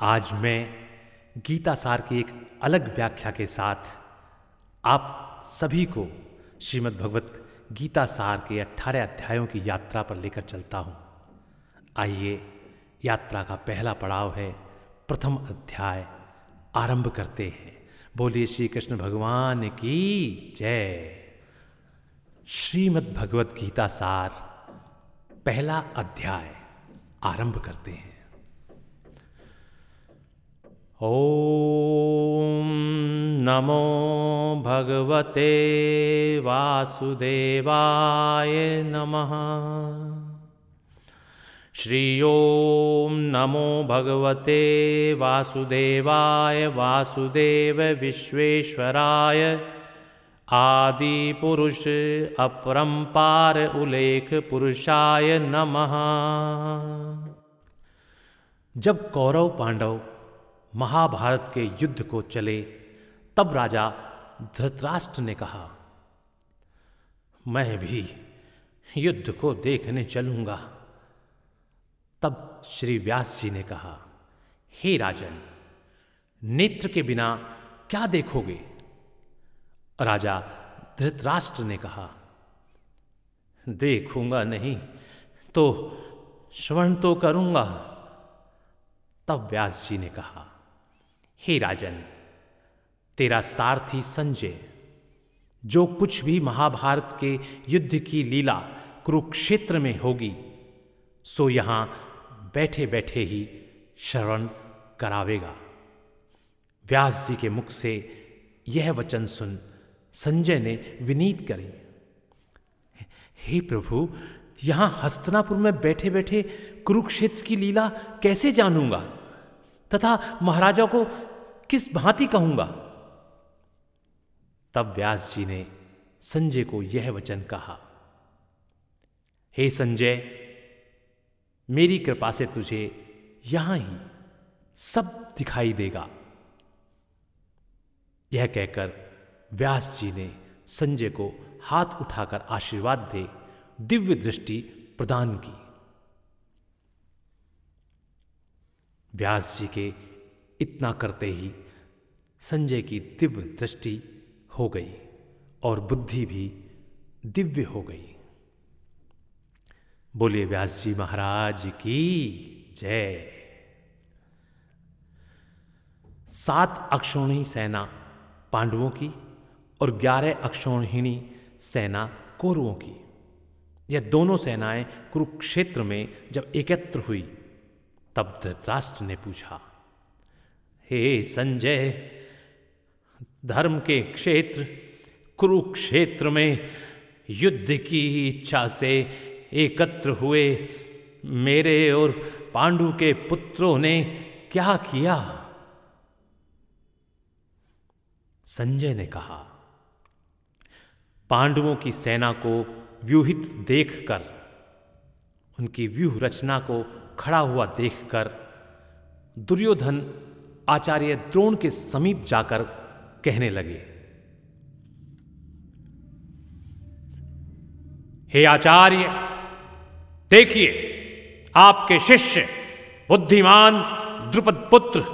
आज मैं गीता सार की एक अलग व्याख्या के साथ आप सभी को श्रीमद् भगवत गीता सार के अठारह अध्यायों की यात्रा पर लेकर चलता हूँ। आइए यात्रा का पहला पड़ाव है, प्रथम अध्याय आरंभ करते हैं। बोलिए श्री कृष्ण भगवान की जय। श्रीमद् भगवत गीता सार पहला अध्याय आरंभ करते हैं। ॐ नमो भगवते वासुदेवाय नमः। श्री ॐ नमो भगवते वासुदेवाय वासुदेव विश्वेश्वराय आदिपुरुष अपरम्पार उल्लेख पुरुषाय नमः। जब कौरव पांडव महाभारत के युद्ध को चले, तब राजा धृतराष्ट्र ने कहा, मैं भी युद्ध को देखने चलूँगा। तब श्री व्यास जी ने कहा, हे राजन, नेत्र के बिना क्या देखोगे? राजा धृतराष्ट्र ने कहा, देखूँगा नहीं तो श्रवण तो करूँगा। तब व्यास जी ने कहा हे राजन, तेरा सारथी संजय, जो कुछ भी महाभारत के युद्ध की लीला कुरुक्षेत्र में होगी, सो यहाँ बैठे बैठे ही श्रवण करावेगा। व्यास जी के मुख से यह वचन सुन संजय ने विनीत करी, हे प्रभु, यहाँ हस्तनापुर में बैठे बैठे कुरुक्षेत्र की लीला कैसे जानूँगा? तथा महाराजा को किस भांति कहूँगा? तब व्यास जी ने संजय को यह वचन कहा, हे संजय, मेरी कृपा से तुझे यहाँ ही सब दिखाई देगा। यह कहकर व्यास जी ने संजय को हाथ उठाकर आशीर्वाद दे, दिव्य दृष्टि प्रदान की। व्यास जी के इतना करते ही संजय की दिव्य दृष्टि हो गई और बुद्धि भी दिव्य हो गई। बोलिए व्यास जी महाराज की जय। सात अक्षोणी सेना पांडवों की और ग्यारह अक्षोहिणी सेना कौरवों की। यह दोनों सेनाएँ कुरुक्षेत्र में जब एकत्र हुई, तब धृतराष्ट्र ने पूछा हे संजय, धर्म के क्षेत्र, कुरुक्षेत्र में युद्ध की इच्छा से एकत्र हुए मेरे और पांडु के पुत्रों ने क्या किया? संजय ने कहा पांडवों की सेना को व्यूहित देखकर, उनकी व्यूह रचना को खड़ा हुआ देखकर दुर्योधन आचार्य द्रोण के समीप जाकर कहने लगे, हे आचार्य, देखिए, आपके शिष्य, बुद्धिमान द्रुपद पुत्र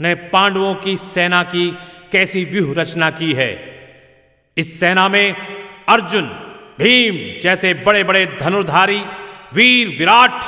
ने पांडवों की सेना की कैसी व्यूह रचना की है। इस सेना में अर्जुन, भीम जैसे बड़े बड़े धनुर्धारी, वीर, विराट,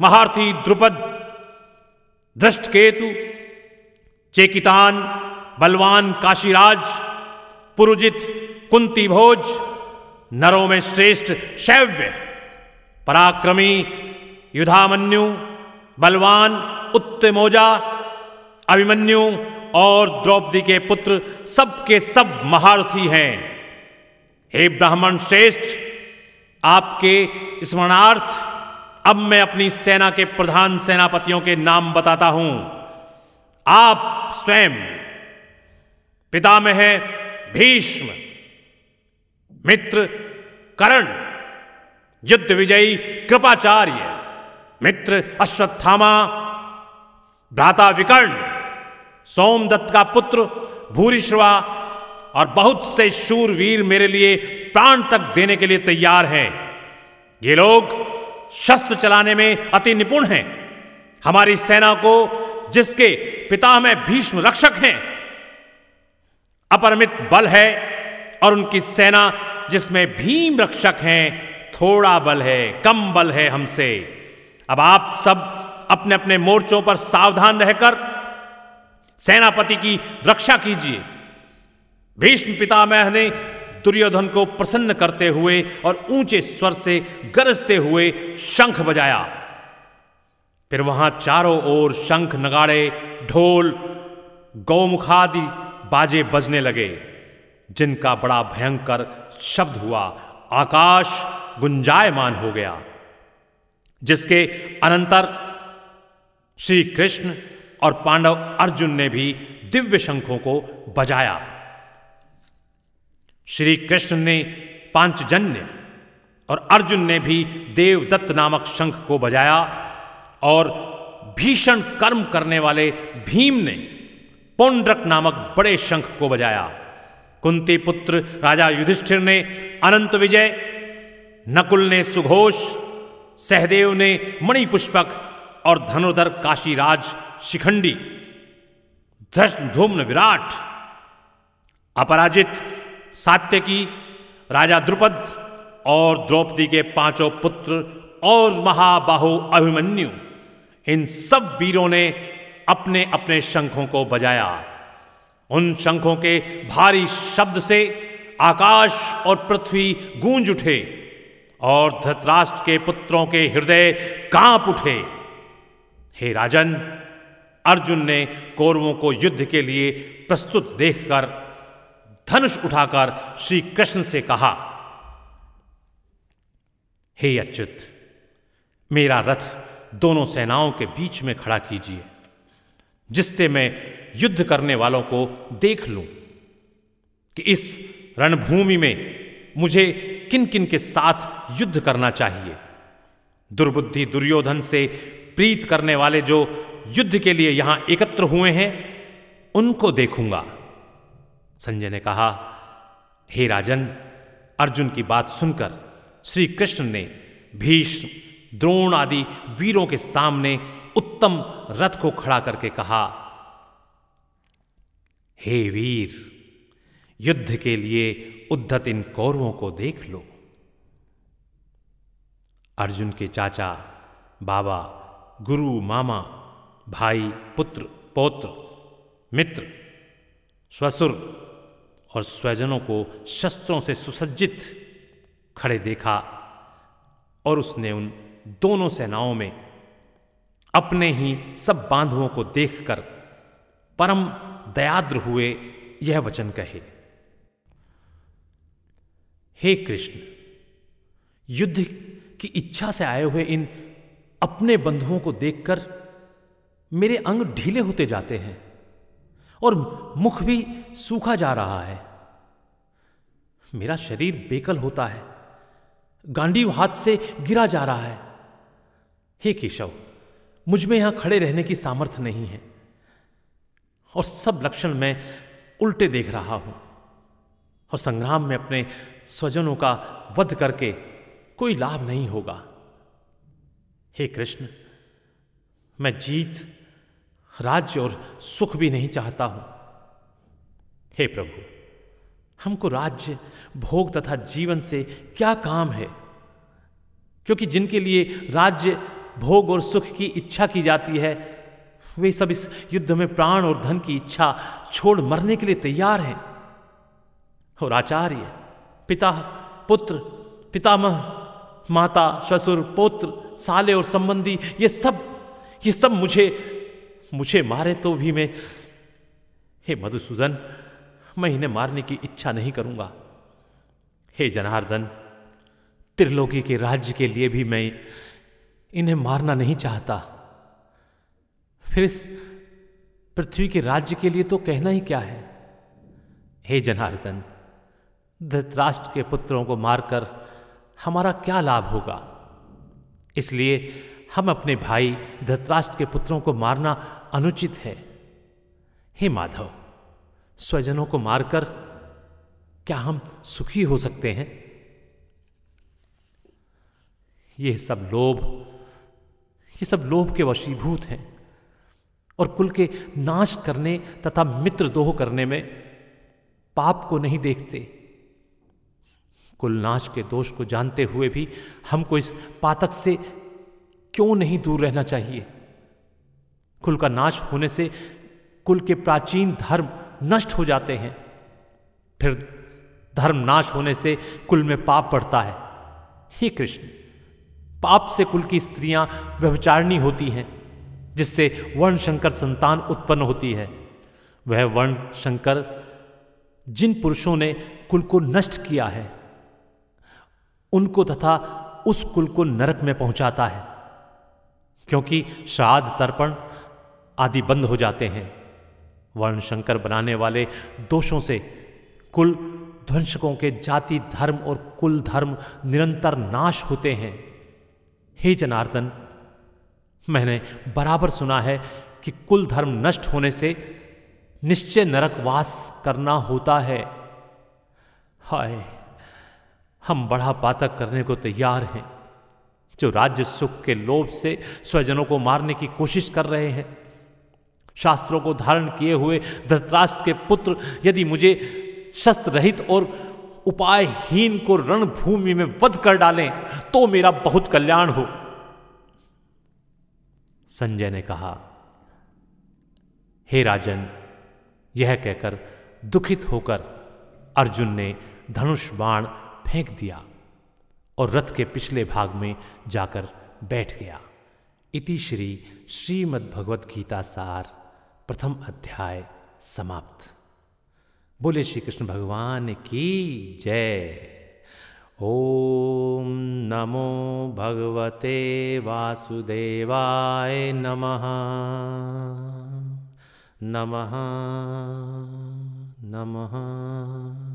महारथी द्रुपद दृष्टकेतु चेकितान, बलवान काशीराज, पुरुजित कुंती भोज, नरों में श्रेष्ठ शैव्य, पराक्रमी युधामन्यु, बलवान उत्तमोजा, अभिमन्यु और द्रौपदी के पुत्र सबके सब महारथी हैं। हे ब्राह्मण श्रेष्ठ, आपके स्मरणार्थ अब मैं अपनी सेना के प्रधान सेनापतियों के नाम बताता हूँ। आप स्वयं पिता में है भीष्म, मित्र करण, युद्ध विजयी कृपाचार्य, मित्र अश्वत्थामा, भ्राता विकर्ण, सोमदत्त का पुत्र भूरिश्वा और बहुत से शूरवीर मेरे लिए प्राण तक देने के लिए तैयार हैं। ये लोग शस्त्र चलाने में अति निपुण हैं। हमारी सेना को जिसके पिता में भीष्म रक्षक हैं। अपरमित बल है और उनकी सेना जिसमें भीम रक्षक हैं, थोड़ा बल है, कम बल है हमसे। अब आप सब अपने अपने मोर्चों पर सावधान रहकर सेनापति की रक्षा कीजिए। भीष्म पितामह ने दुर्योधन को प्रसन्न करते हुए और ऊँचे स्वर से गरजते हुए शंख बजाया। फिर वहाँ चारों ओर शंख नगाड़े, ढोल, गौमुखादि बाजे बजने लगे, जिनका बड़ा भयंकर शब्द हुआ, आकाश गुंजायमान हो गया, जिसके अनंतर श्री कृष्ण और पांडव अर्जुन ने भी दिव्य शंखों को बजाया। श्री कृष्ण ने पांचजन्य और अर्जुन ने भी देवदत्त नामक शंख को बजाया। और भीषण कर्म करने वाले भीम ने पौंड्रक नामक बड़े शंख को बजाया। कुंती पुत्र राजा युधिष्ठिर ने अनंत विजय, नकुल ने सुघोष, सहदेव ने मणिपुष्पक और धनुर्धर काशीराज शिखंडी, धृष्टधूम्न विराट, अपराजित सात्यकी, राजा द्रुपद और द्रौपदी के पाँचों पुत्र और महाबाहु अभिमन्यु। इन सब वीरों ने अपने अपने शंखों को बजाया। उन शंखों के भारी शब्द से आकाश और पृथ्वी गूंज उठे और धृतराष्ट्र के पुत्रों के हृदय काँप उठे। हे राजन, अर्जुन ने कौरवों को युद्ध के लिए प्रस्तुत देखकर धनुष उठाकर श्री कृष्ण से कहा, हे अच्युत, मेरा रथ दोनों सेनाओं के बीच में खड़ा कीजिए, जिससे मैं युद्ध करने वालों को देख लूँ कि इस रणभूमि में मुझे किन किन के साथ युद्ध करना चाहिए। दुर्बुद्धि दुर्योधन से प्रीत करने वाले जो युद्ध के लिए यहाँ एकत्र हुए हैं, उनको देखूँगा। संजय ने कहा, हे राजन, अर्जुन की बात सुनकर श्री कृष्ण ने भीष्म द्रोण आदि वीरों के सामने उत्तम रथ को खड़ा करके कहा, हे वीर, युद्ध के लिए उद्धत इन कौरवों को देख लो। अर्जुन के चाचा, बाबा, गुरु, मामा, भाई, पुत्र, पौत्र, मित्र स्वसुर और स्वजनों को शस्त्रों से सुसज्जित खड़े देखा और उसने उन दोनों सेनाओं में अपने ही सब बांधुओं को देखकर परम दयाद्र हुए यह वचन कहे। हे कृष्ण, युद्ध की इच्छा से आए हुए इन अपने बंधुओं को देखकर मेरे अंग ढीले होते जाते हैं और मुख भी सूखा जा रहा है। मेरा शरीर बेकल होता है, गांडीव हाथ से गिरा जा रहा है। हे केशव, मुझमें यहाँ खड़े रहने की सामर्थ्य नहीं है और सब लक्षण मैं उल्टे देख रहा हूँ और संग्राम में अपने स्वजनों का वध करके कोई लाभ नहीं होगा। हे कृष्ण, मैं जीत राज्य और सुख भी नहीं चाहता हूँ। हे प्रभु, हमको राज्य, भोग तथा जीवन से क्या काम है? क्योंकि जिनके लिए राज्य भोग और सुख की इच्छा की जाती है। वे सब इस युद्ध में प्राण और धन की इच्छा छोड़ मरने के लिए तैयार हैं। और आचार्य, पिता, पुत्र, पितामह, माता, ससुर, पुत्र, साले और संबंधी, ये सब ये सब मुझे मुझे मारे तो भी मैं, हे मधुसूदन, मैं इन्हें मारने की इच्छा नहीं करूँगा। हे जनार्दन, त्रिलोकी के राज्य के लिए भी मैं इन्हें मारना नहीं चाहता। फिर इस पृथ्वी के राज्य के लिए तो कहना ही क्या है? हे जनार्दन, धृतराष्ट्र के पुत्रों को मारकर हमारा क्या लाभ होगा? इसलिए हम अपने भाई धृतराष्ट्र के पुत्रों को मारना अनुचित है। हे माधव, स्वजनों को मारकर क्या हम सुखी हो सकते हैं? ये सब लोभ ये सब लोभ के वशीभूत हैं और कुल के नाश करने तथा मित्र दोह करने में पाप को नहीं देखते। कुल नाश के दोष को जानते हुए भी हमको इस पातक से क्यों नहीं दूर रहना चाहिए? कुल का नाश होने से कुल के प्राचीन धर्म नष्ट हो जाते हैं। फिर धर्म नाश होने से कुल में पाप बढ़ता है। हे कृष्ण! पाप से कुल की स्त्रियाँ व्यभिचारणी होती हैं, जिससे वर्ण शंकर संतान उत्पन्न होती है। वह वर्ण शंकर जिन पुरुषों ने कुल को नष्ट किया है, उनको तथा उस कुल को नरक में पहुंचाता है, क्योंकि श्राद्ध, तर्पण आदि बंद हो जाते हैं। वर्ण शंकर बनाने वाले दोषों से कुल ध्वंसकों के जाति, धर्म और कुल धर्म निरंतर नाश होते हैं। हे जनार्दन, मैंने बराबर सुना है कि कुल धर्म नष्ट होने से निश्चय नरकवास करना होता है। हाय, हम बड़ा पातक करने को तैयार हैं, जो राज्य सुख के लोभ से स्वजनों को मारने की कोशिश कर रहे हैं। शास्त्रों को धारण किए हुए धृतराष्ट्र के पुत्र, यदि मुझे शस्त्र रहित और उपायहीन को रणभूमि में वध कर डालें तो मेरा बहुत कल्याण हो। संजय ने कहा, हे राजन, यह कहकर दुखित होकर अर्जुन ने धनुष बाण फेंक दिया और रथ के पिछले भाग में जाकर बैठ गया। इति श्री श्रीमद्भगवद गीता सार प्रथम अध्याय समाप्त। बोले श्री कृष्ण भगवान की जय। ओम नमो भगवते वासुदेवाय नमः। नमः। नमः।